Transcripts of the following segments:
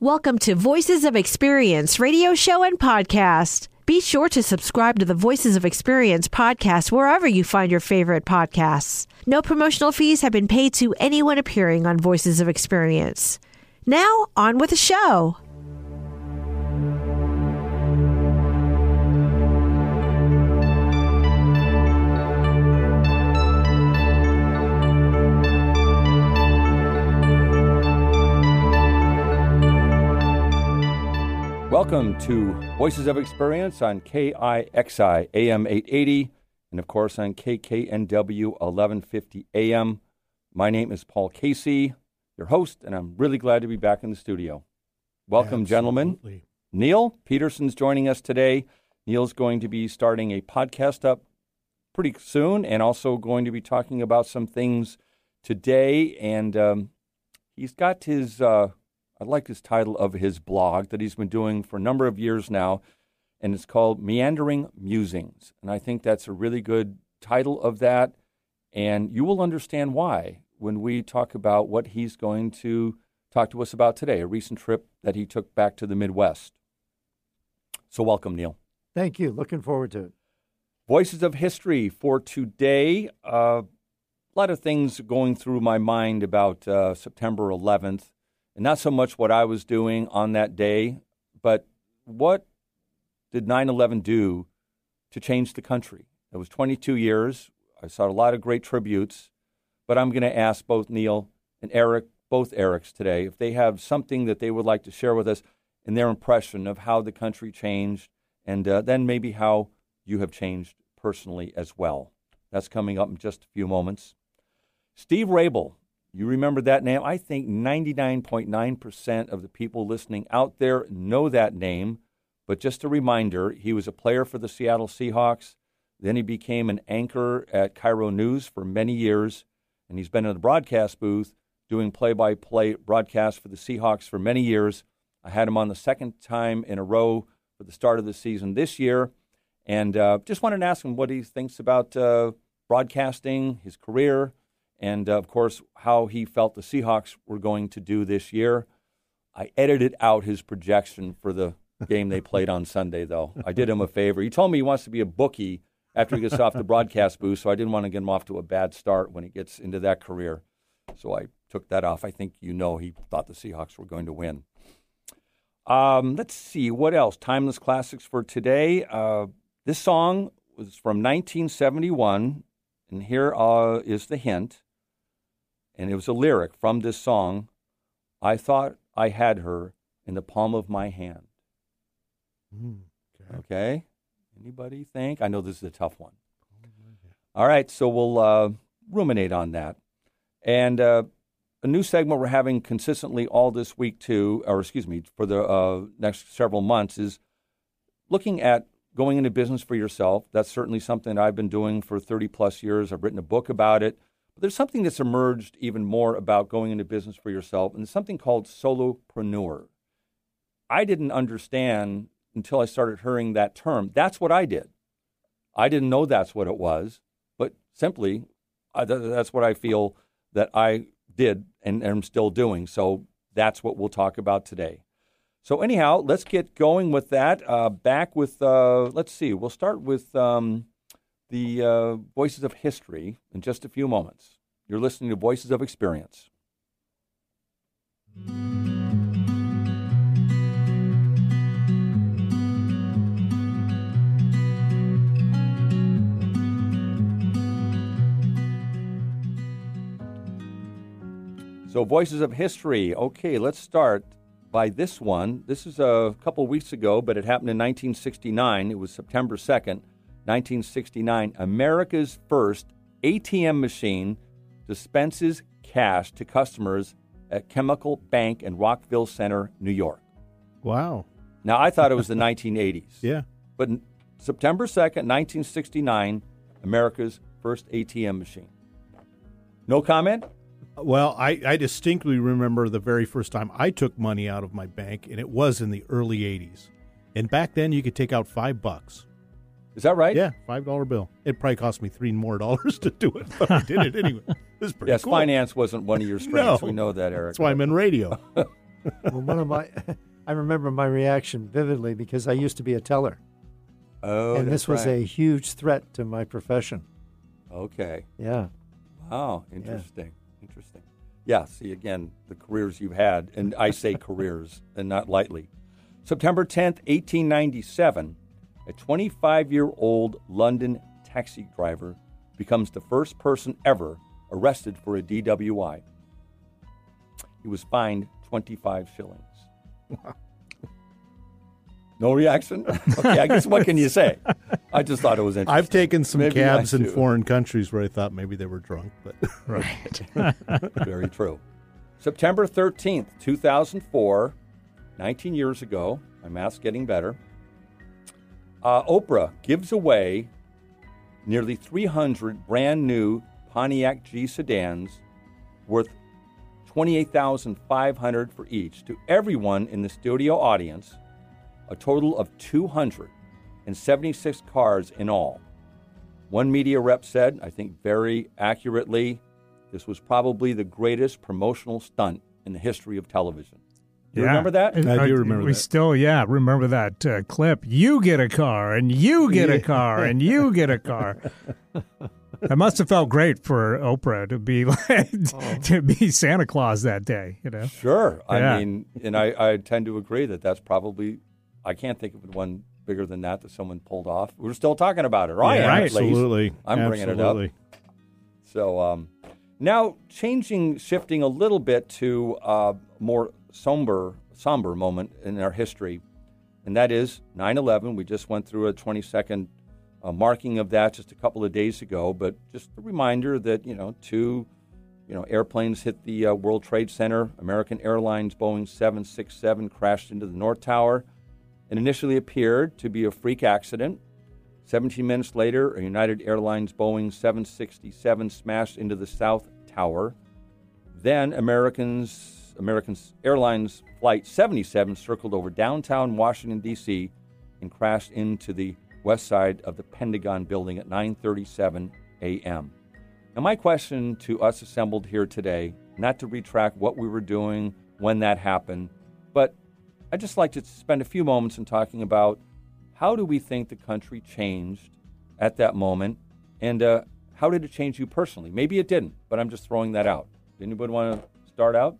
Welcome to Voices of Experience radio show and podcast. Be sure to subscribe to the Voices of Experience podcast wherever you find your favorite podcasts. No promotional fees have been paid to anyone appearing on Voices of Experience. Now, on with the show. Welcome to Voices of Experience on KIXI AM 880 and, of course, on KKNW 1150 AM. My name is Paul Casey, your host, and I'm really glad to be back in the studio. Welcome, Absolutely. gentlemen. Neil Peterson's joining us today. Neil's going to be starting a podcast up pretty soon and also going to be talking about some things today. And um, he's got his. Uh, I like this title of his blog that he's been doing for a number of years now, and it's called Meandering Musings. And I think that's a really good title of that, and you will understand why when we talk about what he's going to talk to us about today a recent trip that he took back to the Midwest. So, welcome, Neil. Thank you. Looking forward to it. Voices of History for today. Uh, a lot of things going through my mind about uh, September 11th and not so much what I was doing on that day, but what did 9 11 do to change the country? It was 22 years. I saw a lot of great tributes, but I'm going to ask both Neil and Eric, both Erics today, if they have something that they would like to share with us in their impression of how the country changed, and uh, then maybe how you have changed personally as well. That's coming up in just a few moments. Steve Raible, you remember that name? I think 99.9% of the people listening out there know that name. But just a reminder, he was a player for the Seattle Seahawks. Then he became an anchor at KIRO News for many years. And he's been in the broadcast booth doing play by play broadcasts for the Seahawks for many years. I had him on the second time in a row for the start of the season this year. And uh, just wanted to ask him what he thinks about uh, broadcasting, his career, and uh, of course, how he felt the Seahawks were going to do this year. I edited out his projection for the game they played on Sunday, though. I did him a favor. He told me he wants to be a bookie after he gets off the broadcast booth, so I didn't want to get him off to a bad start when he gets into that career. So I took that off. I think you know he thought the Seahawks were going to win. Um, let's see what else. Timeless classics for today. Uh, this song was from 1971, and here uh, is the hint and it was a lyric from this song I thought I had her in the palm of my hand. Mm, okay. Okay? Anybody think? I know this is a tough one. All right, so we'll uh, ruminate on that. And uh, a new segment we're having consistently all this week, too, or excuse me, for the uh, next several months is looking at going into business for yourself. That's certainly something I've been doing for 30 plus years. I've written a book about it. But there's something that's emerged even more about going into business for yourself, and something called solopreneur. I didn't understand until I started hearing that term. That's what I did. I didn't know that's what it was, but simply I, that's what I feel that I did and am still doing. So that's what we'll talk about today. So anyhow, let's get going with that. Uh, back with uh, let's see. We'll start with um, the uh, Voices of History in just a few moments. You're listening to Voices of Experience. So, Voices of History. Okay, let's start by this one. This is a couple weeks ago, but it happened in 1969. It was September 2nd. 1969, America's first ATM machine dispenses cash to customers at Chemical Bank in Rockville Centre, New York. Wow. Now, I thought it was the 1980s. Yeah. But September 2nd, 1969, America's first ATM machine. No comment? Well, I, I distinctly remember the very first time I took money out of my bank, and it was in the early 80s. And back then, you could take out five bucks. Is that right? Yeah, five dollar bill. It probably cost me three more dollars to do it, but I did it anyway. It was pretty cool. Yes, cool. finance wasn't one of your strengths. No. We know that, Eric. That's why I'm in radio. well, one of my, I remember my reaction vividly because I used to be a teller, Oh, and this was right. a huge threat to my profession. okay. Yeah. Wow, interesting. Interesting. Yeah, see again the careers you've had, and I say careers and not lightly. September 10th, 1897, a 25 year old London taxi driver becomes the first person ever arrested for a DWI. He was fined 25 shillings. No reaction? Okay, I guess what can you say? I just thought it was interesting. I've taken some Maybe cabs in foreign countries where I thought maybe they were drunk, but Right. Very true. September 13th, 2004, 19 years ago, my math's getting better. Uh, Oprah gives away nearly 300 brand new Pontiac G sedans worth 28500 for each to everyone in the studio audience, a total of 276 cars in all. One media rep said, I think very accurately, this was probably the greatest promotional stunt in the history of television. You Yeah. remember that? And, I do uh, remember we that. still, yeah, remember that uh, clip. You get a car, and you get a car, and you get a car. That must have felt great for Oprah to be like, to be Santa Claus that day. You know, Sure. Yeah. I mean, and I, I tend to agree that that's probably, I can't think of one bigger than that that someone pulled off. We're still talking about it, right? Yeah, right. absolutely, I'm bringing it up. absolutely. So um, now changing, shifting a little bit to a more somber, somber moment in our history, and that is 9/11. We just went through a 20-second uh, marking of that just a couple of days ago, but just a reminder that you know two, you know, airplanes hit the uh, World Trade Center. American Airlines Boeing 767 crashed into the North Tower. It initially appeared to be a freak accident. 17 minutes later, a United Airlines Boeing 767 smashed into the South Tower. Then Americans, American Airlines Flight 77 circled over downtown Washington D.C. and crashed into the west side of the Pentagon building at 9:37 a.m. Now, my question to us assembled here today, not to retract what we were doing when that happened, but I'd just like to spend a few moments in talking about how do we think the country changed at that moment, and uh, how did it change you personally? Maybe it didn't, but I'm just throwing that out. Did anybody want to start out?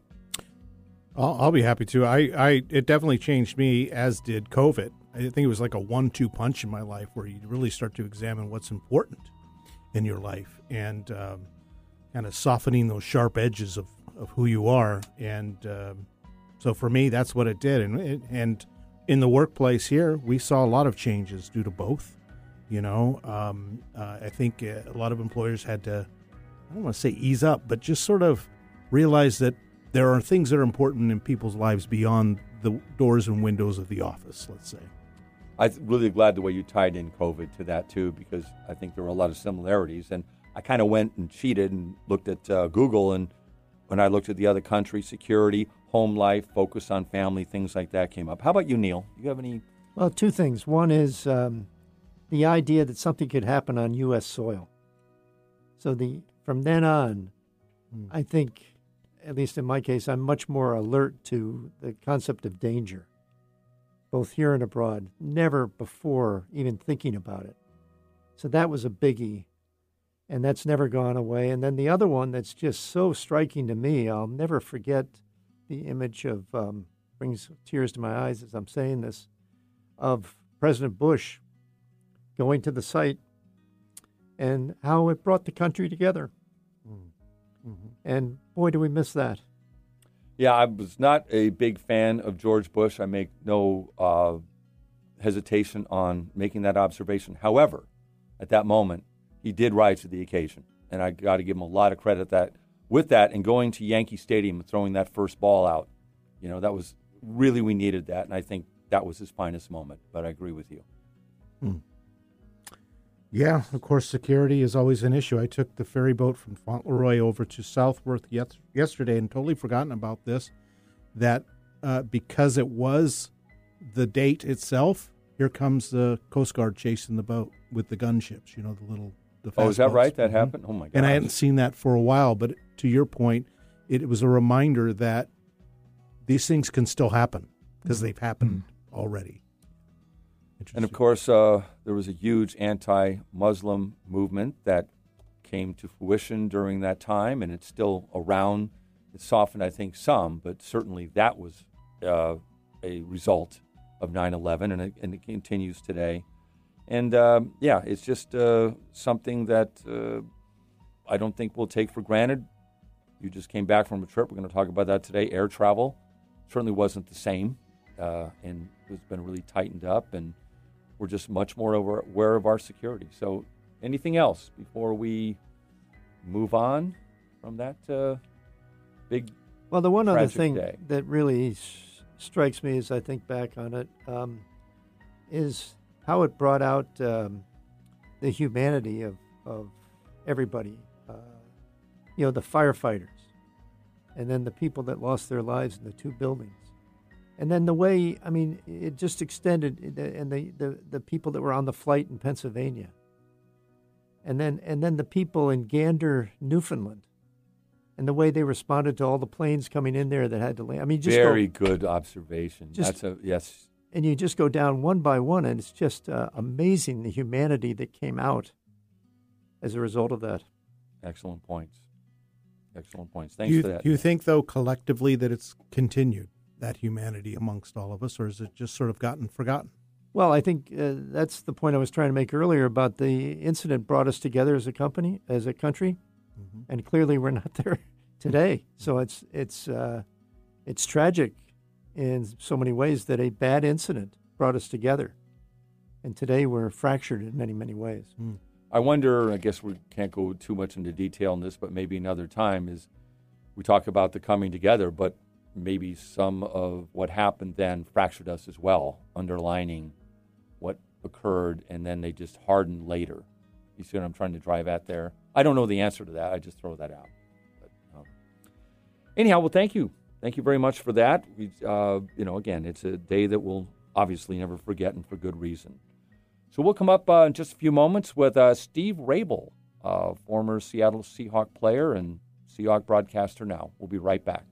I'll, I'll be happy to. I, I, it definitely changed me, as did COVID. I think it was like a one-two punch in my life, where you really start to examine what's important in your life and um, kind of softening those sharp edges of, of who you are. And um, so for me, that's what it did. And and in the workplace here, we saw a lot of changes due to both. You know, um, uh, I think uh, a lot of employers had to, I don't want to say ease up, but just sort of realize that there are things that are important in people's lives beyond the doors and windows of the office, let's say. I'm really glad the way you tied in COVID to that too, because I think there were a lot of similarities. And I kind of went and cheated and looked at uh, Google, and when I looked at the other countries, security, home life, focus on family, things like that came up. How about you, Neil? You have any? Well, two things. One is um, the idea that something could happen on U.S. soil. So the from then on, I think, at least in my case, I'm much more alert to the concept of danger, both here and abroad. Never before even thinking about it. So that was a biggie, and that's never gone away. And then the other one that's just so striking to me, I'll never forget the image of um, brings tears to my eyes as I'm saying this of President Bush going to the site and how it brought the country together. And boy, do we miss that. Yeah, I was not a big fan of George Bush. I make no uh, hesitation on making that observation. However, at that moment, he did rise to the occasion, and I got to give him a lot of credit that with that and going to Yankee Stadium and throwing that first ball out. You know, that was really we needed that, and I think that was his finest moment. But I agree with you. Yeah, of course, security is always an issue. I took the ferry boat from Fauntleroy over to Southworth yes- yesterday and totally forgotten about this. That uh, because it was the date itself, here comes the Coast Guard chasing the boat with the gunships. You know, the little. The Oh, is that boats. right? That Mhm. happened? Oh my god! And I hadn't seen that for a while. But to your point, it was a reminder that these things can still happen because they've happened already. And of course, uh, there was a huge anti Muslim movement that came to fruition during that time, and it's still around. It softened, I think, some, but certainly that was uh, a result of 9 11, and, and it, continues today. And um, yeah, it's just uh, something that uh, I don't think we'll take for granted. You just came back from a trip. We're going to talk about that today. Air travel certainly wasn't the same, uh, and it's been really tightened up, and we're just much more aware of our security. So, anything else before we move on from that uh, big? Well, the one other thing day? that really s- strikes me as I think back on it um, is how it brought out um, the humanity of, of everybody. Uh, you know, the firefighters, and then the people that lost their lives in the two buildings. And then the way, I mean, it just extended, and the, the, the people that were on the flight in Pennsylvania. And then, and then the people in Gander, Newfoundland, and the way they responded to all the planes coming in there that had to land. I mean, just very go, good observation. Just- That's a yes. and you just go down one by one, and it's just uh, amazing the humanity that came out as a result of that. Excellent points. Excellent points. Do Thanks you, for that. do you think, though, collectively that it's continued, that humanity amongst all of us, or has it just sort of gotten forgotten? Well, I think uh, that's the point I was trying to make earlier about the incident brought us together as a company, as a country, and clearly we're not there today. So it's it's uh, it's tragic in so many ways that a bad incident brought us together, and today we're fractured in many many ways. I wonder, I guess we can't go too much into detail on this, but maybe another time is we talk about the coming together, but maybe some of what happened then fractured us as well, underlining what occurred, and then they just hardened later. You see what I'm trying to drive at there? I don't know the answer to that. I just throw that out. But, um, anyhow, well, thank you. Thank you very much for that. We, uh, you know, again, it's a day that we'll obviously never forget and for good reason. So we'll come up uh, in just a few moments with uh, Steve Raible, uh, former Seattle Seahawk player and Seahawk broadcaster now. We'll be right back.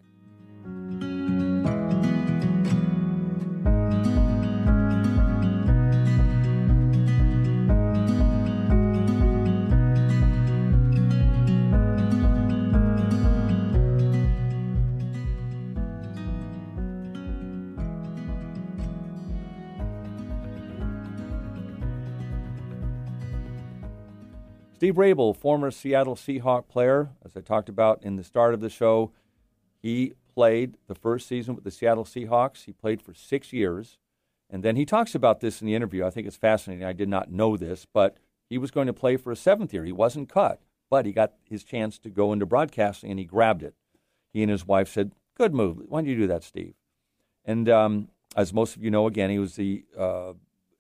Steve Raible, former Seattle Seahawk player, as I talked about in the start of the show, he played the first season with the Seattle Seahawks. He played for six years. And then he talks about this in the interview. I think it's fascinating. I did not know this, but he was going to play for a seventh year. He wasn't cut, but he got his chance to go into broadcasting and he grabbed it. He and his wife said, Good move. Why don't you do that, Steve? And um, as most of you know, again, he was the uh,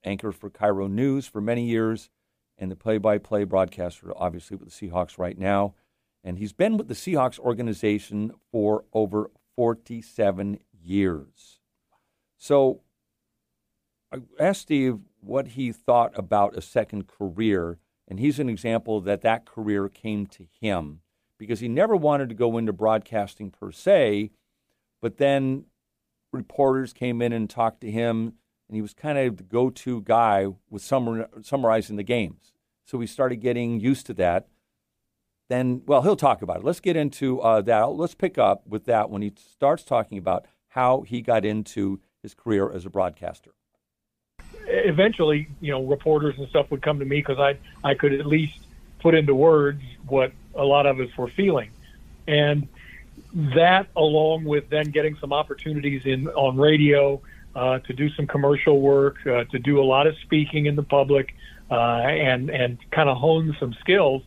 anchor for KIRO News for many years and the play by play broadcaster, obviously, with the Seahawks right now. And he's been with the Seahawks organization for over 47 years. So I asked Steve what he thought about a second career, and he's an example that that career came to him because he never wanted to go into broadcasting per se, but then reporters came in and talked to him, and he was kind of the go to guy with summar- summarizing the games. So we started getting used to that. Then, well, he'll talk about it. Let's get into uh, that. Let's pick up with that when he starts talking about how he got into his career as a broadcaster. eventually, you know, reporters and stuff would come to me because I I could at least put into words what a lot of us were feeling, and that along with then getting some opportunities in on radio uh, to do some commercial work, uh, to do a lot of speaking in the public, uh, and and kind of hone some skills.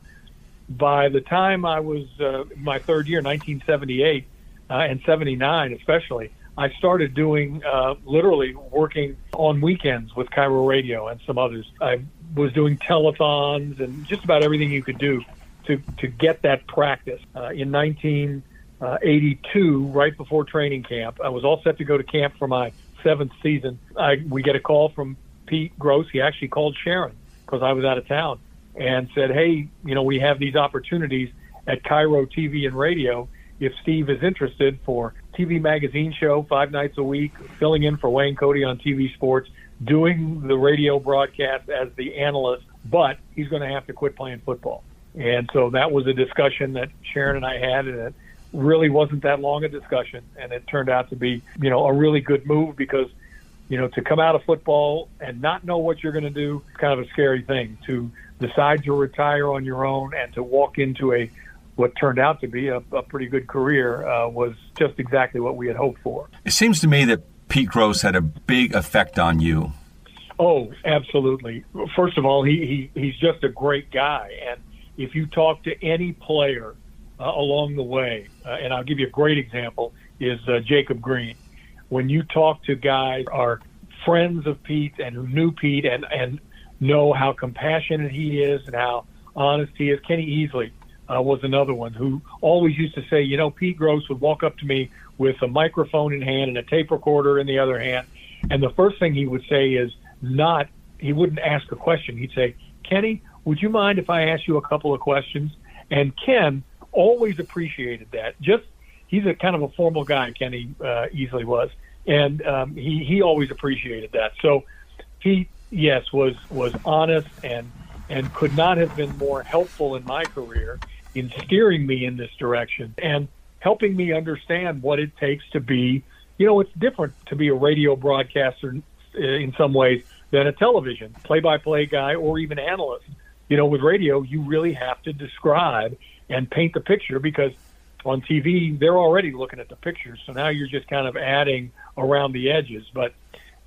By the time I was uh, my third year, 1978 uh, and 79 especially, I started doing uh, literally working on weekends with KIRO Radio and some others. I was doing telethons and just about everything you could do to to get that practice. Uh, in 1982, right before training camp, I was all set to go to camp for my seventh season. I, we get a call from Pete Gross. He actually called Sharon because I was out of town and said, "Hey, you know, we have these opportunities at KIRO TV and radio. If Steve is interested for TV magazine show five nights a week, filling in for Wayne Cody on TV Sports, doing the radio broadcast as the analyst, but he's going to have to quit playing football. And so that was a discussion that Sharon and I had, and it really wasn't that long a discussion, and it turned out to be, you know, a really good move because, you know, to come out of football and not know what you're going to do is kind of a scary thing. To decide to retire on your own and to walk into a what turned out to be a, a pretty good career uh, was just exactly what we had hoped for. It seems to me that Pete Gross had a big effect on you. Oh, absolutely. First of all, he, he he's just a great guy, and if you talk to any player along the way, uh, and I'll give you a great example is uh, Jacob Green. When you talk to guys are friends of Pete and who knew Pete and and know how compassionate he is and how honest he is, Kenny Easley uh, was another one who always used to say, you know, Pete Gross would walk up to me with a microphone in hand and a tape recorder in the other hand, and the first thing he would say is not he wouldn't ask a question. He'd say, Kenny, would you mind if I ask you a couple of questions? And Ken always appreciated that. Just he's a kind of a formal guy. Kenny uh, Easley was, and um, he he always appreciated that. So he yes was was honest and and could not have been more helpful in my career in steering me in this direction and helping me understand what it takes to be. You know, it's different to be a radio broadcaster in some ways than a television play-by-play guy or even analyst. You know, with radio, you really have to describe and paint the picture because on TV they're already looking at the pictures. So now you're just kind of adding around the edges. But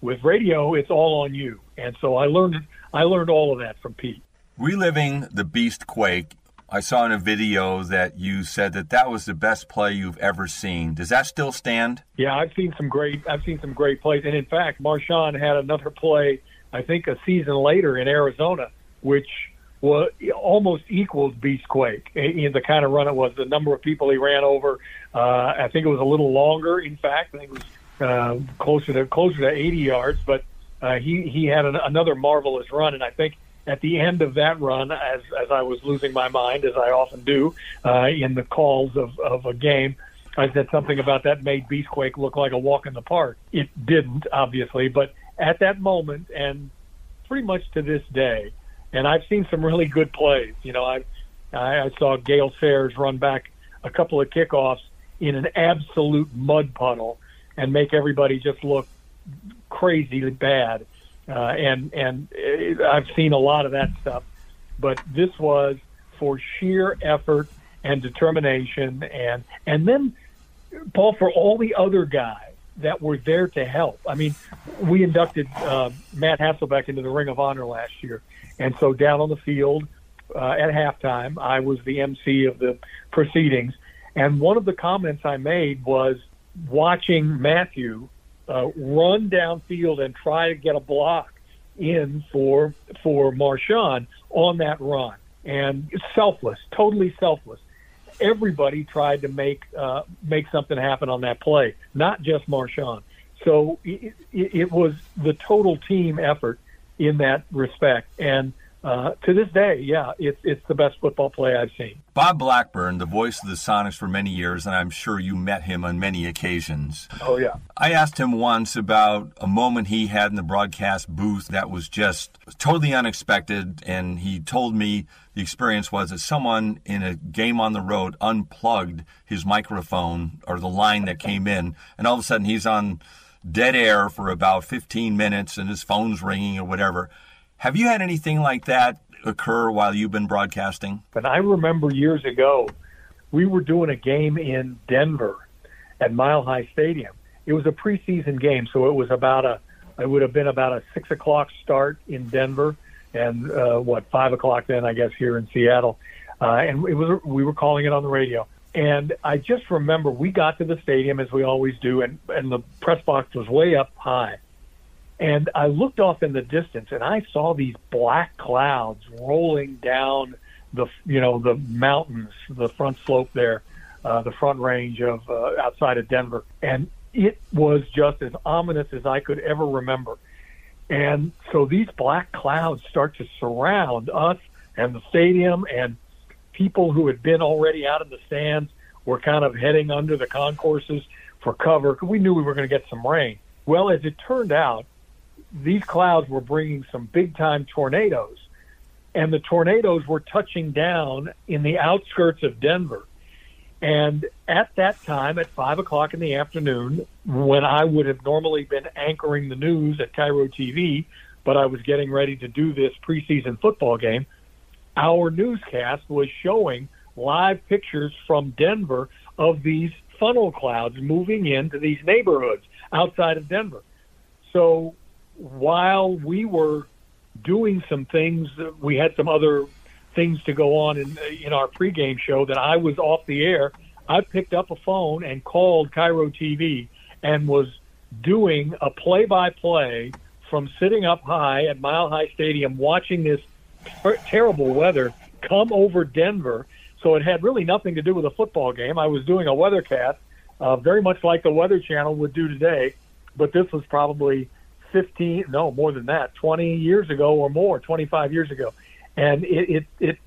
with radio, it's all on you. And so I learned I learned all of that from Pete. Reliving the Beast Quake, I saw in a video that you said that that was the best play you've ever seen. Does that still stand? Yeah, I've seen some great I've seen some great plays, and in fact, Marshawn had another play I think a season later in Arizona, which was almost equaled Beast Quake in the kind of run it was. The number of people he ran over, uh, I think it was a little longer. In fact, I think it was uh, closer to closer to 80 yards, but uh, he he had an, another marvelous run, and I think at the end of that run, as as I was losing my mind, as I often do uh, in the calls of of a game. I said something about that made Beastquake look like a walk in the park. It didn't, obviously, but at that moment, and pretty much to this day, and I've seen some really good plays. You know, I I saw Gale Sayers run back a couple of kickoffs in an absolute mud puddle and make everybody just look crazy bad. Uh, and and it, I've seen a lot of that stuff, but this was for sheer effort and determination, and and then Paul for all the other guys that were there to help. I mean, we inducted uh, Matt Hasselbeck into the Ring of Honor last year, and so down on the field uh, at halftime, I was the MC of the proceedings, and one of the comments I made was watching Matthew uh, run downfield and try to get a block in for for Marshawn on that run, and selfless, totally selfless. Everybody tried to make uh, make something happen on that play, not just Marshawn. So it, it, it was the total team effort in that respect, and uh, to this day, yeah, it's it's the best football play I've seen. Bob Blackburn, the voice of the Sonics for many years, and I'm sure you met him on many occasions. Oh yeah. I asked him once about a moment he had in the broadcast booth that was just totally unexpected, and he told me the experience was that someone in a game on the road unplugged his microphone or the line that came in, and all of a sudden he's on dead air for about 15 minutes, and his phone's ringing or whatever have you had anything like that occur while you've been broadcasting? But I remember years ago, we were doing a game in Denver at Mile High Stadium. It was a preseason game, so it was about a it would have been about a six o'clock start in Denver, and uh, what five o'clock then I guess here in Seattle, uh, and it was we were calling it on the radio. And I just remember we got to the stadium as we always do, and and the press box was way up high, and I looked off in the distance and I saw these black clouds rolling down the, you know, the mountains, the front slope there, uh, the front range of uh, outside of Denver. And it was just as ominous as I could ever remember. And so these black clouds start to surround us and the stadium and people who had been already out in the stands were kind of heading under the concourses for cover. Because we knew we were going to get some rain. Well, as it turned out, these clouds were bringing some big time tornadoes, and the tornadoes were touching down in the outskirts of Denver. And at that time, at five o'clock in the afternoon, when I would have normally been anchoring the news at KIRO TV, but I was getting ready to do this preseason football game, our newscast was showing live pictures from Denver of these funnel clouds moving into these neighborhoods outside of Denver. So while we were doing some things, we had some other things to go on in in our pregame show that I was off the air. I picked up a phone and called KIRO TV and was doing a play-by-play from sitting up high at Mile High Stadium, watching this ter- terrible weather come over Denver. So it had really nothing to do with a football game. I was doing a weathercast, uh, very much like the Weather Channel would do today, but this was probably 15, no, more than that, 20 years ago or more, 25 years ago. And it, it, it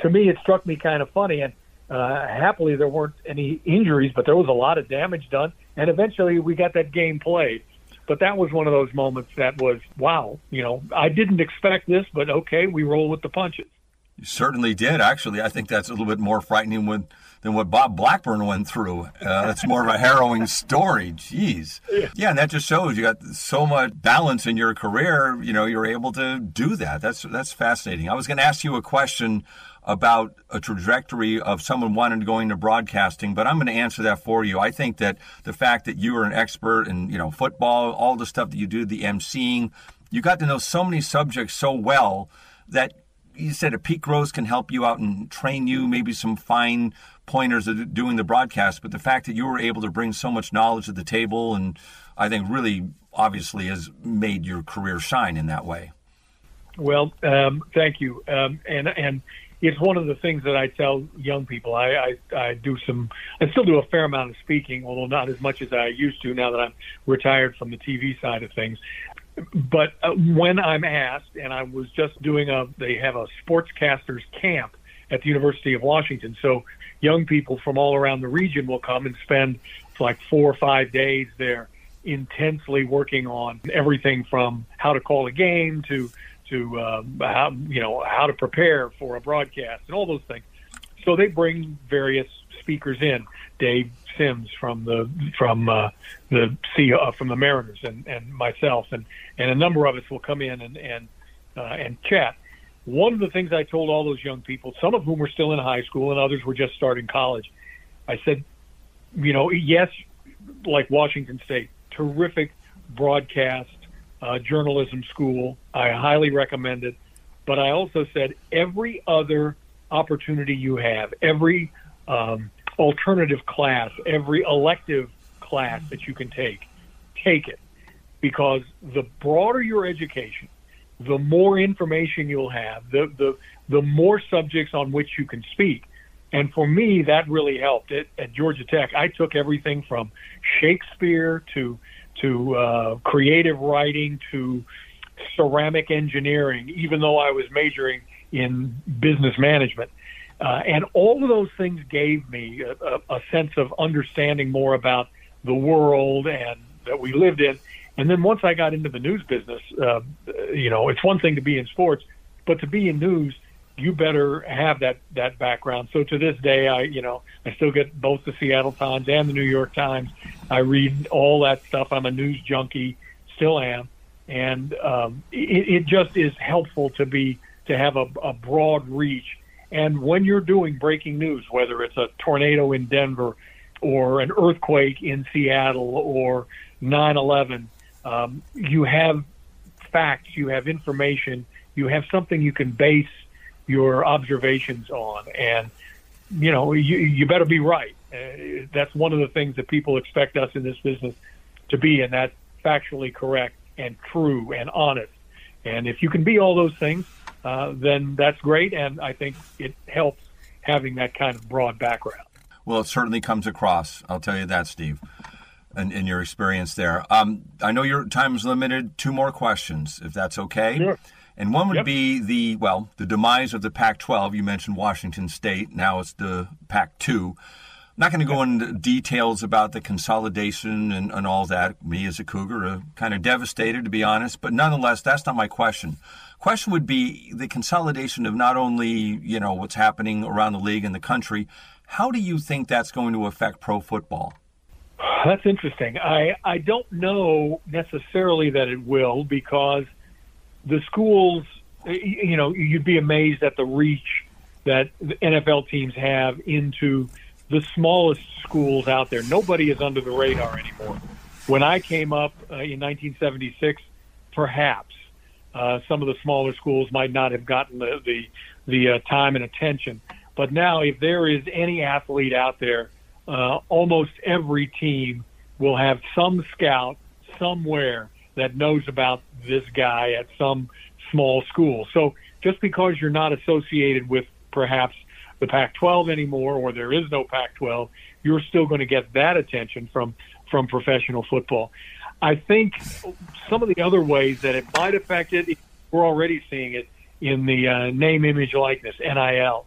to me, it struck me kind of funny. And uh, happily, there weren't any injuries, but there was a lot of damage done. And eventually, we got that game played. But that was one of those moments that was, wow, you know, I didn't expect this, but okay, we roll with the punches. You certainly did. Actually, I think that's a little bit more frightening when, than what Bob Blackburn went through. Uh, that's more of a harrowing story. Jeez. Yeah. yeah, and that just shows you got so much balance in your career. You know, you're able to do that. That's that's fascinating. I was going to ask you a question about a trajectory of someone wanting to go into broadcasting, but I'm going to answer that for you. I think that the fact that you are an expert in, you know, football, all the stuff that you do, the emceeing, you got to know so many subjects so well that you said a Pete Gross can help you out and train you, maybe some fine pointers of doing the broadcast. But the fact that you were able to bring so much knowledge to the table, and I think really obviously has made your career shine in that way. Well, um, thank you, um, and and it's one of the things that I tell young people. I, I I do some, I still do a fair amount of speaking, although not as much as I used to now that I'm retired from the TV side of things but uh, when I'm asked, and I was just doing a, they have a sportscasters camp at the University of Washington. So young people from all around the region will come and spend like four or five days there intensely working on everything from how to call a game to to uh, how you know how to prepare for a broadcast and all those things. So they bring various speakers in. Dave Sims from the from uh, the CEO uh, from the Mariners and, and myself and, and a number of us will come in and and uh, and chat. One of the things I told all those young people, some of whom were still in high school and others were just starting college, I said, you know, yes, like Washington State, terrific broadcast uh, journalism school. I highly recommend it. But I also said every other opportunity you have, every um, alternative class, every elective class that you can take, take it. Because the broader your education, the more information you'll have, the, the, the more subjects on which you can speak. And for me, that really helped. At, at Georgia Tech, I took everything from Shakespeare to to uh, creative writing to ceramic engineering, even though I was majoring in business management. Uh, and all of those things gave me a, a, a sense of understanding more about the world and that we lived in. And then once I got into the news business, uh, you know, it's one thing to be in sports, but to be in news, you better have that that background. So to this day, I you know I still get both the Seattle Times and the New York Times. I read all that stuff. I'm a news junkie, still am, and um, it, it just is helpful to be to have a, a broad reach and when you're doing breaking news, whether it's a tornado in Denver or an earthquake in Seattle or 9 11, um, you have facts, you have information, you have something you can base your observations on. And, you know, you, you better be right. Uh, that's one of the things that people expect us in this business to be, and that's factually correct and true and honest. And if you can be all those things, uh, then that's great. And I think it helps having that kind of broad background. Well, it certainly comes across. I'll tell you that, Steve, in, in your experience there. Um, I know your time is limited. Two more questions, if that's okay. Sure. And one would yep. be the, well, the demise of the Pac 12. You mentioned Washington State. Now it's the Pac 2. not going to go into details about the consolidation and, and all that. Me as a Cougar, uh, kind of devastated to be honest, but nonetheless, that's not my question. Question would be the consolidation of not only you know what's happening around the league and the country. How do you think that's going to affect pro football? That's interesting. I I don't know necessarily that it will because the schools, you know, you'd be amazed at the reach that the NFL teams have into the smallest schools out there. Nobody is under the radar anymore. When I came up uh, in 1976, perhaps uh, some of the smaller schools might not have gotten the the, the uh, time and attention. But now, if there is any athlete out there, uh, almost every team will have some scout somewhere that knows about this guy at some small school. So just because you're not associated with perhaps the Pac-12 anymore, or there is no Pac-12, you're still going to get that attention from from professional football. I think some of the other ways that it might affect it, we're already seeing it in the uh, name, image, likeness (NIL).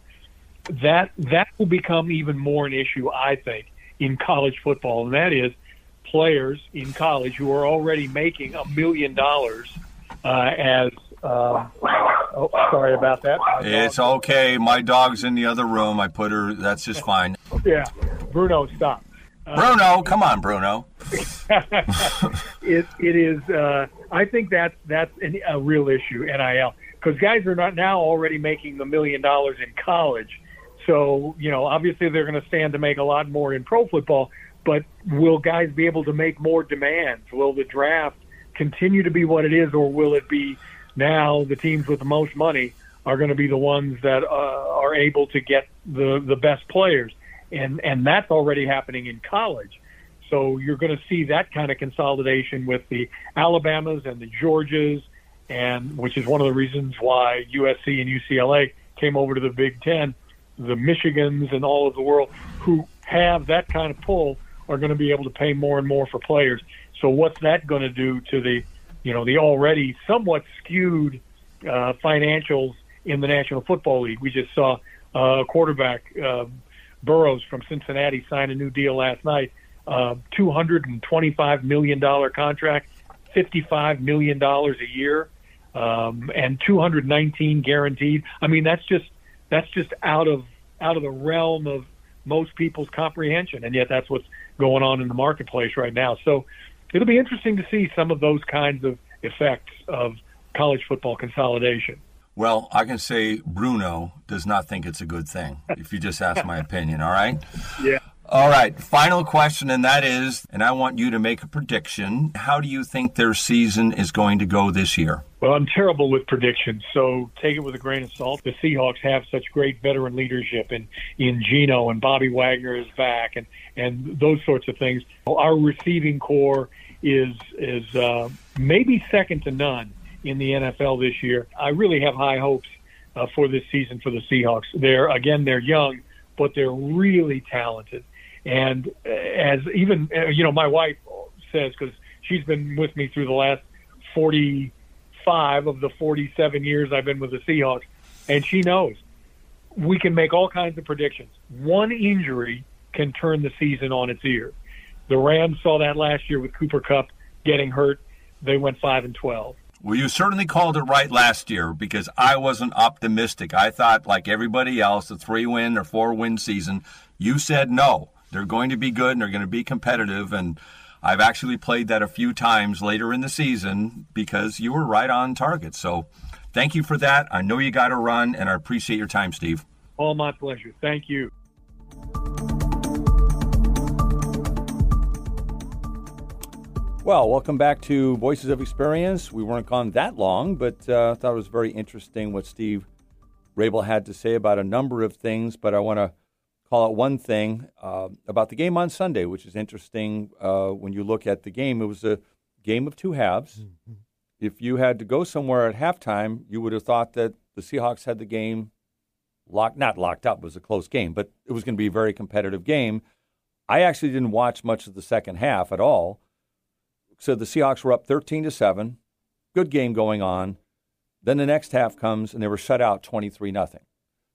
That that will become even more an issue, I think, in college football, and that is players in college who are already making a million dollars uh, as uh, oh, sorry about that. It's okay. My dog's in the other room. I put her. That's just fine. Yeah, Bruno, stop. Uh, Bruno, come on, Bruno. it it is. Uh, I think that's that's an, a real issue. NIL because guys are not now already making the million dollars in college. So you know, obviously they're going to stand to make a lot more in pro football. But will guys be able to make more demands? Will the draft continue to be what it is, or will it be now the teams with the most money are going to be the ones that uh, are able to get the the best players, and and that's already happening in college. So you're going to see that kind of consolidation with the Alabamas and the Georgias, and which is one of the reasons why USC and UCLA came over to the Big Ten. The Michigans and all of the world who have that kind of pull are going to be able to pay more and more for players. So what's that going to do to the you know, the already somewhat skewed uh, financials in the National Football League. We just saw uh, quarterback uh, Burrows from Cincinnati sign a new deal last night, uh, $225 million contract, $55 million a year, um, and 219 guaranteed. I mean, that's just that's just out of out of the realm of most people's comprehension, and yet that's what's going on in the marketplace right now. So it'll be interesting to see some of those kinds of effects of college football consolidation. Well, I can say Bruno does not think it's a good thing. If you just ask my opinion, all right? Yeah. All right, final question, and that is, and I want you to make a prediction. How do you think their season is going to go this year? Well, I'm terrible with predictions, so take it with a grain of salt. The Seahawks have such great veteran leadership in, in Geno and Bobby Wagner is back and, and those sorts of things. Our receiving corps is is uh, maybe second to none in the NFL this year. I really have high hopes uh, for this season for the Seahawks. They're again they're young, but they're really talented. And as even uh, you know, my wife says because she's been with me through the last forty-five of the forty-seven years I've been with the Seahawks, and she knows we can make all kinds of predictions. One injury can turn the season on its ear. The Rams saw that last year with Cooper Kupp getting hurt. They went five and twelve. Well, you certainly called it right last year because I wasn't optimistic. I thought, like everybody else, a three win or four win season. You said no. They're going to be good and they're going to be competitive. And I've actually played that a few times later in the season because you were right on target. So thank you for that. I know you got to run, and I appreciate your time, Steve. All my pleasure. Thank you. Well, welcome back to Voices of Experience. We weren't gone that long, but uh, I thought it was very interesting what Steve Raible had to say about a number of things. But I want to call out one thing uh, about the game on Sunday, which is interesting uh, when you look at the game. It was a game of two halves. Mm-hmm. If you had to go somewhere at halftime, you would have thought that the Seahawks had the game locked, not locked up, it was a close game, but it was going to be a very competitive game. I actually didn't watch much of the second half at all so the Seahawks were up 13 to 7. Good game going on. Then the next half comes and they were shut out 23 nothing.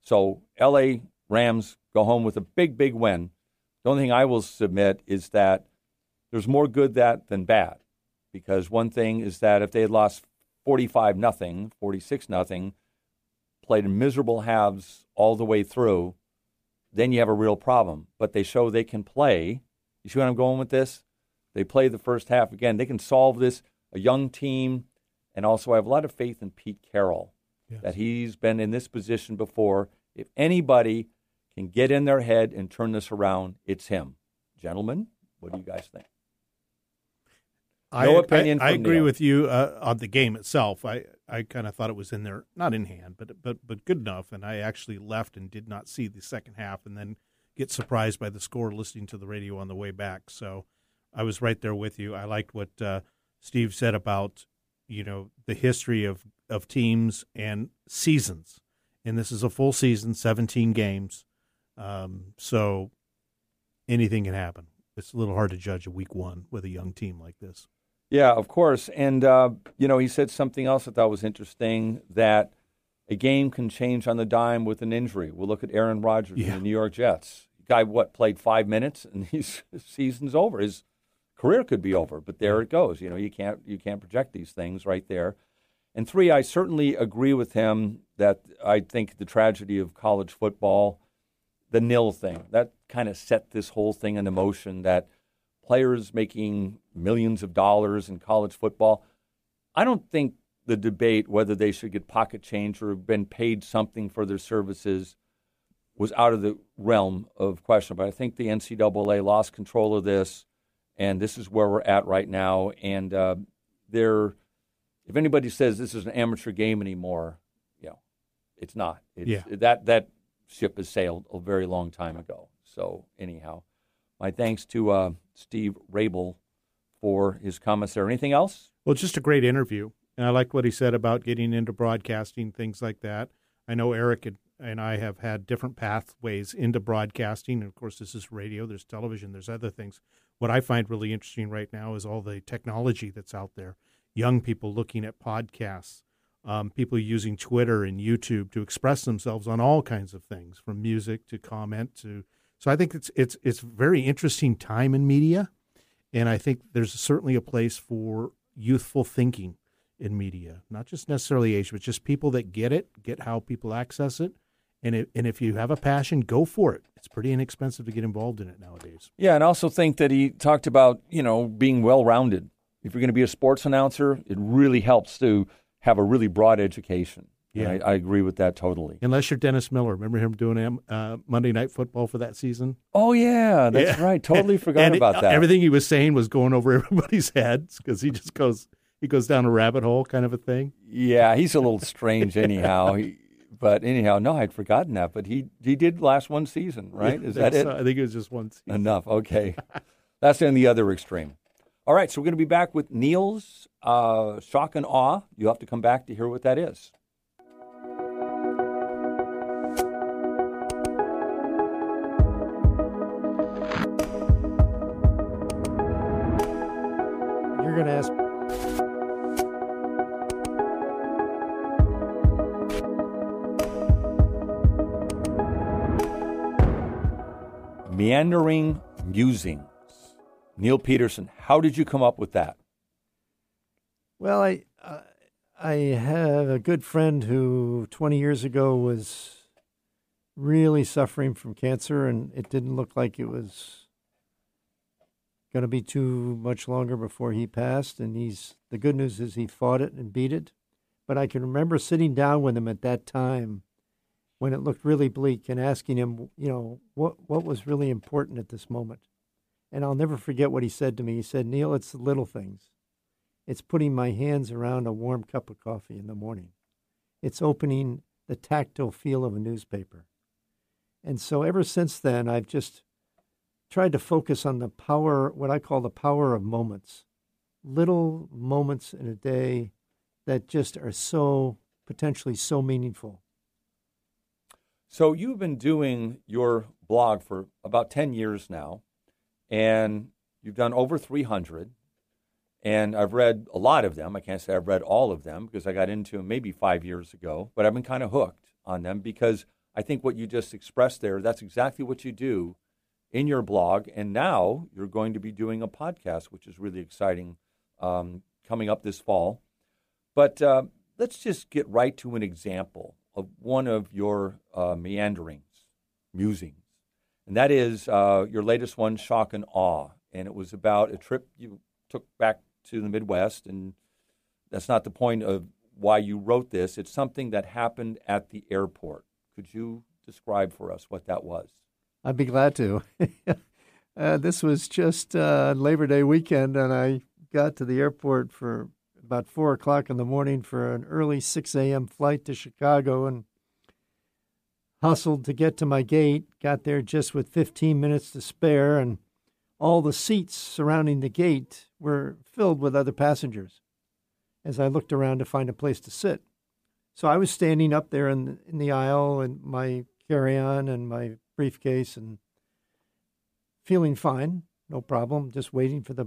So LA Rams go home with a big, big win. The only thing I will submit is that there's more good that than bad, because one thing is that if they had lost 45 nothing, 46 nothing, played in miserable halves all the way through, then you have a real problem. But they show they can play. You see where I'm going with this? They play the first half again. They can solve this. A young team, and also I have a lot of faith in Pete Carroll Yes. that he's been in this position before. If anybody can get in their head and turn this around, it's him. Gentlemen, what do you guys think? No opinion I, I agree Neil. with you uh, on the game itself. I, I kind of thought it was in there, not in hand, but but but good enough. And I actually left and did not see the second half, and then get surprised by the score listening to the radio on the way back. So I was right there with you. I liked what uh, Steve said about you know the history of of teams and seasons, and this is a full season, seventeen games. Um, so anything can happen. It's a little hard to judge a week one with a young team like this. Yeah, of course. And, uh, you know, he said something else I thought was interesting that a game can change on the dime with an injury. We'll look at Aaron Rodgers Yeah. the New York Jets. Guy, what, played five minutes and his season's over. His career could be over, but there it goes. You know, you can't, you can't project these things right there. And three, I certainly agree with him that I think the tragedy of college football, the nil thing, that kind of set this whole thing into motion that players making millions of dollars in college football. I don't think the debate whether they should get pocket change or have been paid something for their services was out of the realm of question. But I think the NCAA lost control of this, and this is where we're at right now. And uh, they're, if anybody says this is an amateur game anymore, you know, it's not. It's, Yeah. That that ship has sailed a very long time ago. So anyhow, my thanks to uh, Steve Raible for his comments there. Anything else? Well, just a great interview. And I like what he said about getting into broadcasting, things like that. I know Eric and- and I have had different pathways into broadcasting. And of course, this is radio, there's television, there's other things. What I find really interesting right now is all the technology that's out there. Young people looking at podcasts, um, people using Twitter and YouTube to express themselves on all kinds of things, from music to comment to. So I think it's it's it's very interesting time in media, and I think there's certainly a place for youthful thinking in media, not just necessarily age, but just people that get it, get how people access it, and it, and if you have a passion, go for it. It's pretty inexpensive to get involved in it nowadays. Yeah, and also think that he talked about, you know, being well rounded. If you're going to be a sports announcer, it really helps to have a really broad education. Yeah. I, I agree with that totally. Unless you're Dennis Miller, remember him doing uh, Monday Night Football for that season? Oh, yeah, that's Yeah. right. Totally forgot And it- about that. Everything he was saying was going over everybody's heads because he just goes he goes down a rabbit hole kind of a thing. Yeah, he's a little strange anyhow. He, but anyhow, no, I'd forgotten that. But he he did last one season, right? Is that it? I think it was just one season. Enough. Okay. That's in the other extreme. All right, so we're going to be back with Neil's uh, shock and awe. You have to come back to hear what that is. You're going to ask. Meandering musings. Neil Peterson, how did you come up with that? Well, I uh, I have a good friend who 20 years ago was really suffering from cancer, and it didn't look like it was going to be too much longer before he passed. And he's the good news is he fought it and beat it. But I can remember sitting down with him at that time when it looked really bleak and asking him, you know, what what was really important at this moment. And I'll never forget what he said to me. He said, "Neil, it's the little things." It's putting my hands around a warm cup of coffee in the morning. It's opening the tactile feel of a newspaper. And so ever since then, I've just tried to focus on the power, what I call the power of moments. Little moments in a day that just are so potentially so meaningful. So you've been doing your blog for about 10 years now, and you've done over 300. And I've read a lot of them. I can't say I've read all of them because I got into them maybe five years ago, but I've been kind of hooked on them because I think what you just expressed there, that's exactly what you do in your blog, and now you're going to be doing a podcast, which is really exciting, um, coming up this fall. But uh, let's just get right to an example of one of your uh, meanderings, musings, and that is uh, your latest one, Shock and Awe, and it was about a trip you took back to the Midwest, and that's not the point of why you wrote this. It's something that happened at the airport. Could you describe for us what that was? I'd be glad to. uh, this was just uh, Labor Day weekend, and I got to the airport for about four o'clock in the morning for an early 6 a.m. flight to Chicago and hustled to get to my gate. Got there just with 15 minutes to spare, and all the seats surrounding the gate were filled with other passengers as I looked around to find a place to sit. So I was standing up there in, in the aisle and my carry on and my briefcase and feeling fine, no problem, just waiting for the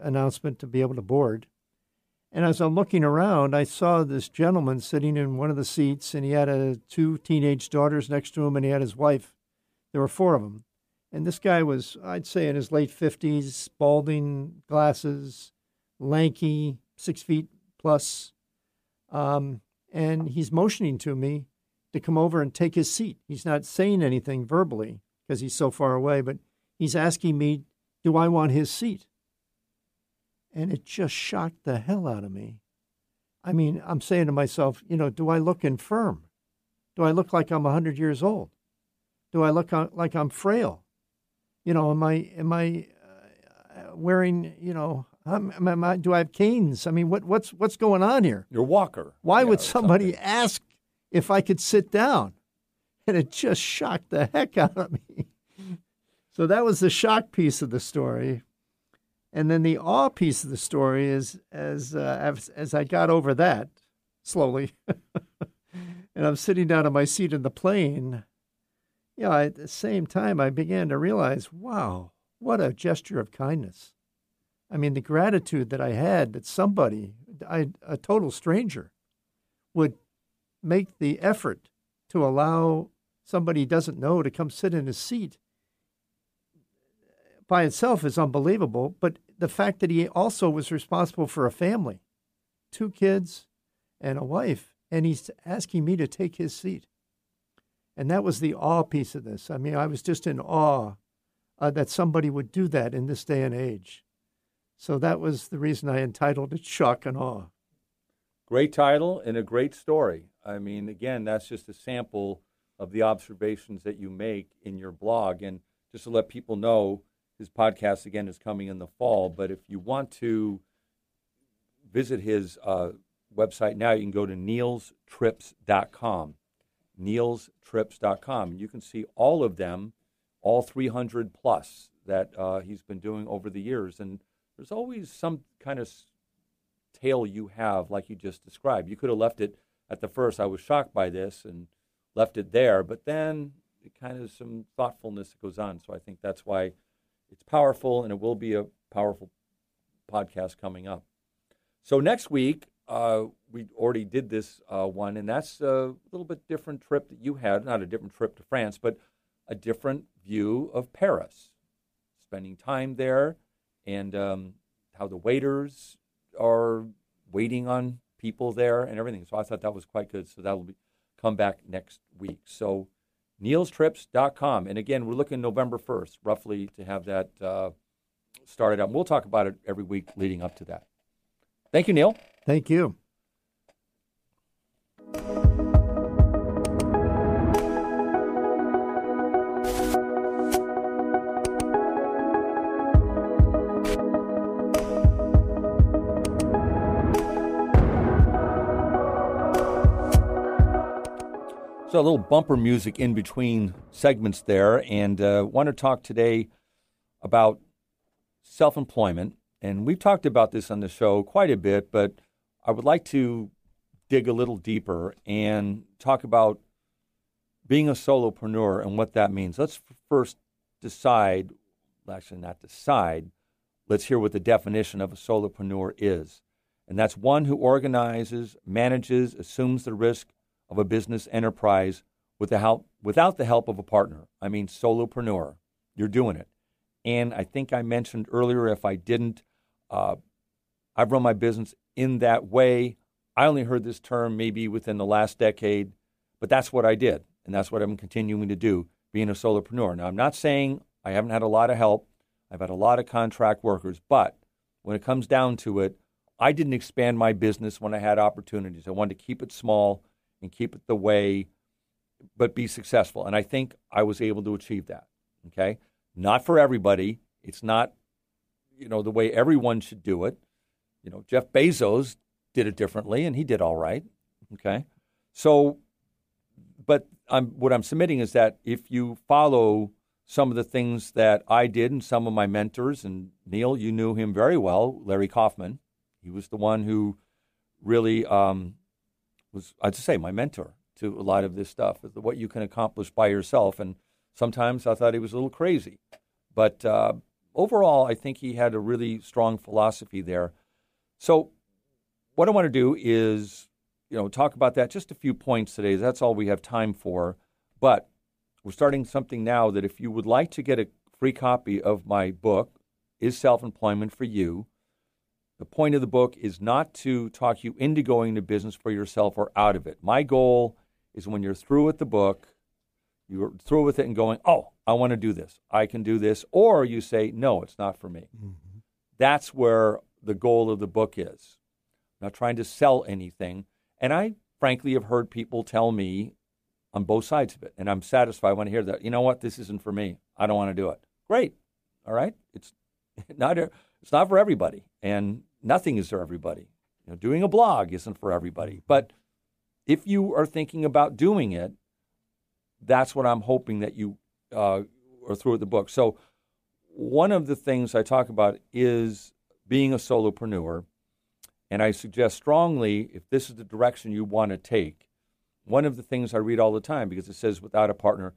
announcement to be able to board. And as I'm looking around, I saw this gentleman sitting in one of the seats, and he had a, two teenage daughters next to him, and he had his wife. There were four of them. And this guy was, I'd say, in his late 50s, balding, glasses, lanky, six feet plus. Um, and he's motioning to me to come over and take his seat. He's not saying anything verbally because he's so far away, but he's asking me, Do I want his seat? And it just shocked the hell out of me. I mean, I'm saying to myself, you know, do I look infirm? Do I look like I'm 100 years old? Do I look like I'm frail? You know, am I am I uh, wearing, you know, am, am I, do I have canes? I mean, what what's what's going on here? Your walker. Why yeah, would somebody something. ask if I could sit down. And it just shocked the heck out of me. So that was the shock piece of the story. And then the awe piece of the story is as uh, as, as I got over that slowly, and I'm sitting down on my seat in the plane. You know, at the same time, I began to realize, wow, what a gesture of kindness. I mean, the gratitude that I had that somebody, I, a total stranger, would make the effort to allow somebody he doesn't know to come sit in his seat by itself is unbelievable. But the fact that he also was responsible for a family, two kids and a wife, and he's asking me to take his seat. And that was the awe piece of this. I mean, I was just in awe uh, that somebody would do that in this day and age. So that was the reason I entitled it Shock and Awe. Great title and a great story. I mean, again, that's just a sample of the observations that you make in your blog. And just to let people know, his podcast again is coming in the fall. But if you want to visit his uh, website now, you can go to neilstrips.com. Neilstrips.com. You can see all of them, all 300 plus that uh, he's been doing over the years. And there's always some kind of tale you have, like you just described. You could have left it at the first I was shocked by this and left it there, but then it kind of some thoughtfulness that goes on. So I think that's why it's powerful, and it will be a powerful podcast coming up. So next week uh, we already did this uh, one, and that's a little bit different trip that you had. Not a different trip to France, but a different view of Paris. Spending time there, and um, how the waiters are waiting on people there and everything. So I thought that was quite good. So that will be, come back next week. So neilstrips.com. And again, we're looking November 1st, roughly, to have that uh, started up. We'll talk about it every week leading up to that. Thank you, Neil. Thank you. A little bumper music in between segments there, and uh, want to talk today about self-employment. And we've talked about this on the show quite a bit, but I would like to dig a little deeper and talk about being a solopreneur and what that means. Let's first decide, actually not decide, let's hear what the definition of a solopreneur is. And that's one who organizes, manages, assumes the risk of a business enterprise with the help, without the help of a partner. I mean, solopreneur. you're doing it. And I think I mentioned earlier, if I didn't, uh, I've run my business in that way. I only heard this term maybe within the last decade, but that's what I did. And that's what I'm continuing to do, being a solopreneur. Now, I'm not saying I haven't had a lot of help. I've had a lot of contract workers, but when it comes down to it, I didn't expand my business when I had opportunities. I wanted to keep it small and keep it the way, but be successful. And I think I was able to achieve that. Okay. Not for everybody. It's not, you know, the way everyone should do it. You know, Jeff Bezos did it differently and he did all right. Okay. So, but I'm, what I'm submitting is that if you follow some of the things that I did and some of my mentors, and Neil, you knew him very well, Larry Kaufman, he was the one who really um, was, I'd say, my mentor to a lot of this stuff, is what you can accomplish by yourself. And sometimes I thought he was a little crazy. But uh, overall, I think he had a really strong philosophy there. So, what I want to do is, you know, talk about that just a few points today. That's all we have time for. But we're starting something now that if you would like to get a free copy of my book, Is Self Employment for You? The point of the book is not to talk you into going into business for yourself or out of it. My goal is when you're through with the book, you're through with it and going, oh, I want to do this. I can do this. Or you say, no, it's not for me. Mm-hmm. That's where the goal of the book is. I'm not trying to sell anything. And I frankly have heard people tell me on both sides of it. And I'm satisfied when I hear that. You know what? This isn't for me. I don't want to do it. Great. All right. It's not. It's not for everybody, and nothing is for everybody. You know, doing a blog isn't for everybody. But if you are thinking about doing it, that's what I'm hoping that you uh, are through with the book. So one of the things I talk about is being a solopreneur. And I suggest strongly, if this is the direction you want to take, one of the things I read all the time, because it says without a partner,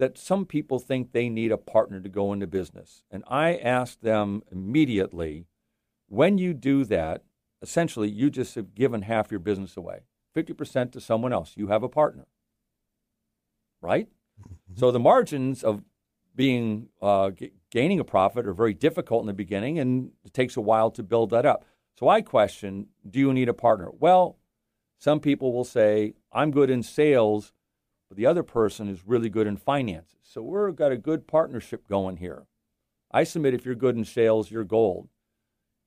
that some people think they need a partner to go into business. And I ask them immediately when you do that, essentially, you just have given half your business away 50% to someone else. You have a partner, right? So the margins of being uh, g- gaining a profit are very difficult in the beginning, and it takes a while to build that up. So I question do you need a partner? Well, some people will say, I'm good in sales, but the other person is really good in finances. So we've got a good partnership going here. I submit if you're good in sales, you're gold.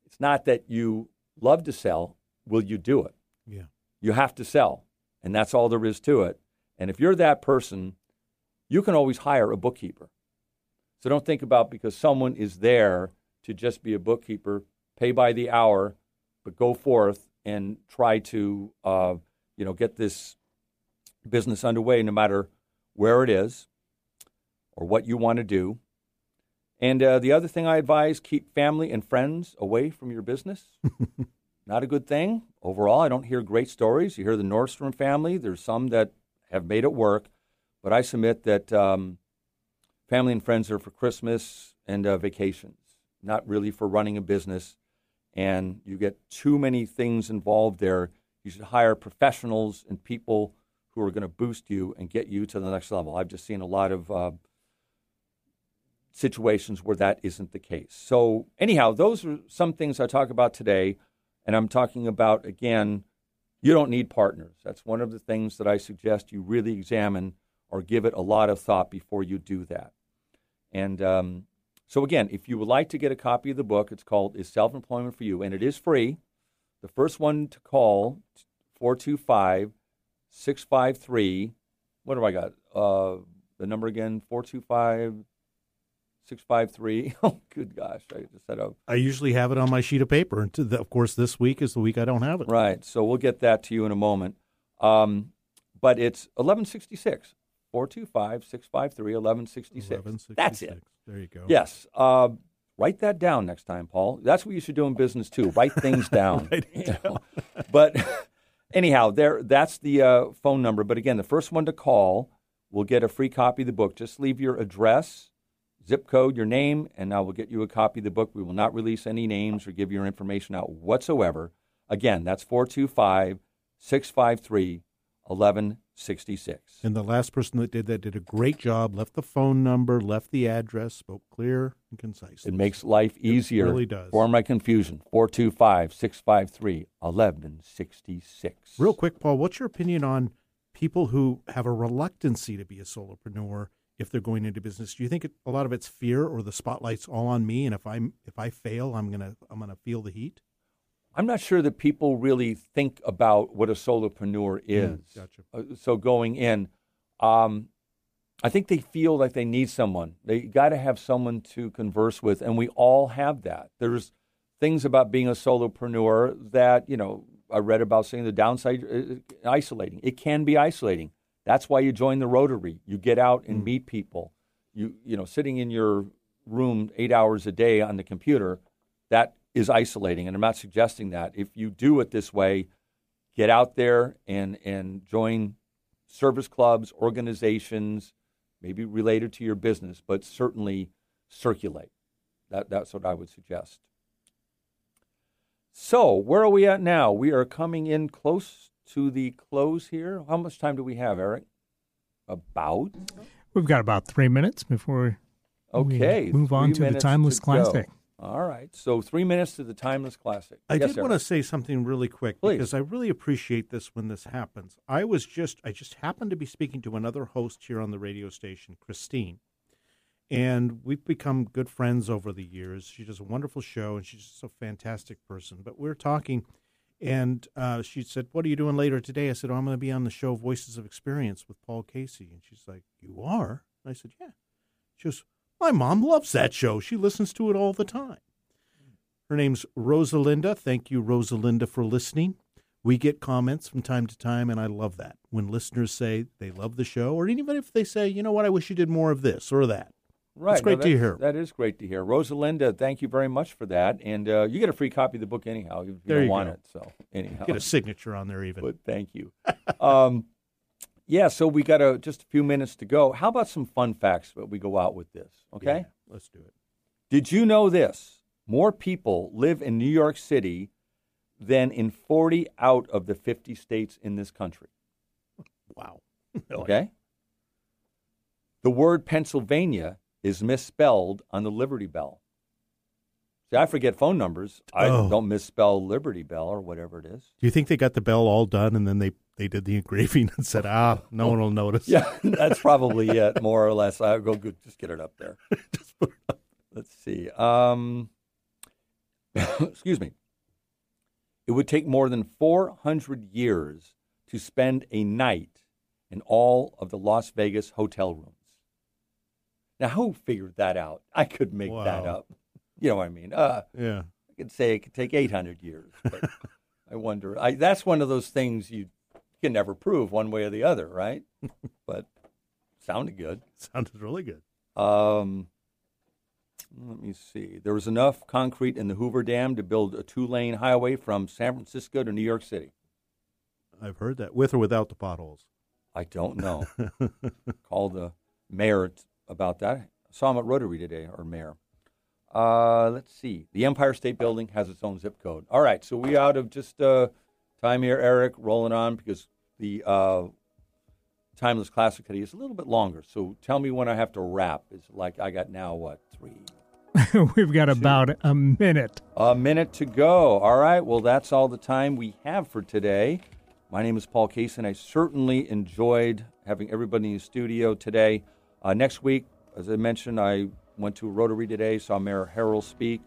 It's not that you love to sell, will you do it? Yeah. You have to sell, and that's all there is to it. And if you're that person, you can always hire a bookkeeper. So don't think about because someone is there to just be a bookkeeper, pay by the hour, but go forth and try to uh, you know get this business underway, no matter where it is or what you want to do. And uh, the other thing I advise: keep family and friends away from your business. Not a good thing overall. I don't hear great stories. You hear the Nordstrom family. There's some that have made it work, but I submit that um, family and friends are for Christmas and uh, vacations, not really for running a business and you get too many things involved there. You should hire professionals and people who are going to boost you and get you to the next level. I've just seen a lot of uh, situations where that isn't the case. So, anyhow, those are some things I talk about today. And I'm talking about, again, you don't need partners. That's one of the things that I suggest you really examine or give it a lot of thought before you do that. And um, so, again, if you would like to get a copy of the book, it's called Is Self Employment for You? And it is free. The first one to call, 425 653. What do I got? Uh, the number again, 425 653. Oh, good gosh. I just said, oh. I usually have it on my sheet of paper. And of course, this week is the week I don't have it. Right. So we'll get that to you in a moment. Um, but it's 1166. 425 653 1166. That's it. There you go. Yes. Uh, write that down next time, Paul. That's what you should do in business too. Write things down. down. but anyhow, there. That's the uh, phone number. But again, the first one to call will get a free copy of the book. Just leave your address, zip code, your name, and I will get you a copy of the book. We will not release any names or give your information out whatsoever. Again, that's 425 653 1166. 66. And the last person that did that did a great job, left the phone number, left the address, spoke clear and concise. It makes life easier. It really does. For my confusion, 425 653 1166. Real quick, Paul, what's your opinion on people who have a reluctancy to be a solopreneur if they're going into business? Do you think it, a lot of it's fear or the spotlight's all on me and if I if I fail, I'm going to I'm going to feel the heat? I'm not sure that people really think about what a solopreneur is. Mm, gotcha. Uh, so going in, um, I think they feel like they need someone. They got to have someone to converse with, and we all have that. There's things about being a solopreneur that you know I read about saying the downside uh, isolating. It can be isolating. That's why you join the Rotary. You get out and meet people. You you know sitting in your room eight hours a day on the computer, that is isolating. And I'm not suggesting that. If you do it this way, get out there and and join service clubs, organizations, maybe related to your business, but certainly circulate. That that's what I would suggest. So, where are we at now? We are coming in close to the close here. How much time do we have, Eric? About We've got about three minutes before we okay. move on to the Timeless to go. All right, so three minutes to the timeless classic. I yes, did want to say something really quick Please. because I really appreciate this when this happens. I was just I just happened to be speaking to another host here on the radio station, Christine, and we've become good friends over the years. She does a wonderful show, and she's just a fantastic person. But we are talking, and uh, she said, "What are you doing later today?" I said, oh, "I'm going to be on the show Voices of Experience with Paul Casey," and she's like, "You are?" And I said, "Yeah." She goes, "My mom loves that show. She listens to it all the time." Her name's Rosalinda. Thank you, Rosalinda, for listening. We get comments from time to time, and I love that. When listeners say they love the show, or even if they say, you know what, I wish you did more of this or that. Right, That's great to that's- hear. That is great to hear, Rosalinda. Thank you very much for that, and uh, you get a free copy of the book anyhow if you There don't you want go. it. So anyhow, Get a signature on there, even. but thank you. um, yeah, so we got a, just a few minutes to go. How about some fun facts that we go out with this? Okay. Yeah, let's do it. Did you know this? More people live in New York City than in 40 out of the 50 states in this country. Wow. Okay? The word Pennsylvania is misspelled on the Liberty Bell. See, I forget phone numbers. I Oh. don't misspell Liberty Bell or whatever it is. Do you think they got the bell all done and then they, they did the engraving and said, ah, no one will notice? Yeah, that's probably it, more or less. I'll go good, just get it up there. Let's see. Um, excuse me. It would take more than 400 years to spend a night in all of the Las Vegas hotel rooms. Now, who figured that out? I could make that up. You know what I mean? Uh, Yeah. I could say it could take 800 years, but I wonder. I, that's one of those things you can never prove one way or the other, right? but sounded good. Sounded really good. Um, let me see. There was enough concrete in the Hoover Dam to build a two lane highway from San Francisco to New York City. I've heard that, with or without the potholes. I don't know. Call the mayor about that. I saw him at Rotary today, or mayor. Uh, let's see. The Empire State Building has its own zip code. All right, so we out of just uh, time here, Eric, rolling on because the uh, Timeless Classic today is a little bit longer. So tell me when I have to wrap. It's like I got now, what, three? We've got about a minute. A minute to go. All right. Well, that's all the time we have for today. My name is Paul Casey, and I certainly enjoyed having everybody in the studio today. Uh, next week, as I mentioned, I went to a Rotary today, saw Mayor Harrell speak.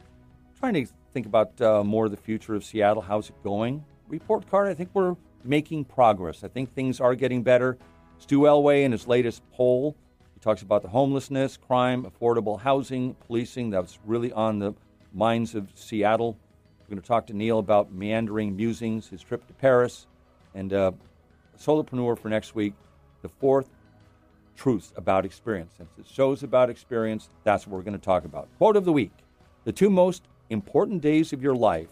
Trying to think about uh, more of the future of Seattle. How's it going? Report card, I think we're making progress. I think things are getting better. Stu Elway, in his latest poll, he talks about the homelessness, crime, affordable housing, policing. That's really on the minds of Seattle. We're going to talk to Neil about meandering musings, his trip to Paris, and uh, solopreneur for next week. The fourth truths about experience. Since the show's about experience, that's what we're going to talk about. Quote of the week The two most important days of your life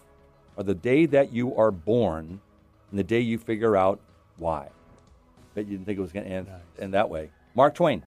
are the day that you are born and the day you figure out why. Bet you didn't think it was going to end, end that way. Mark Twain.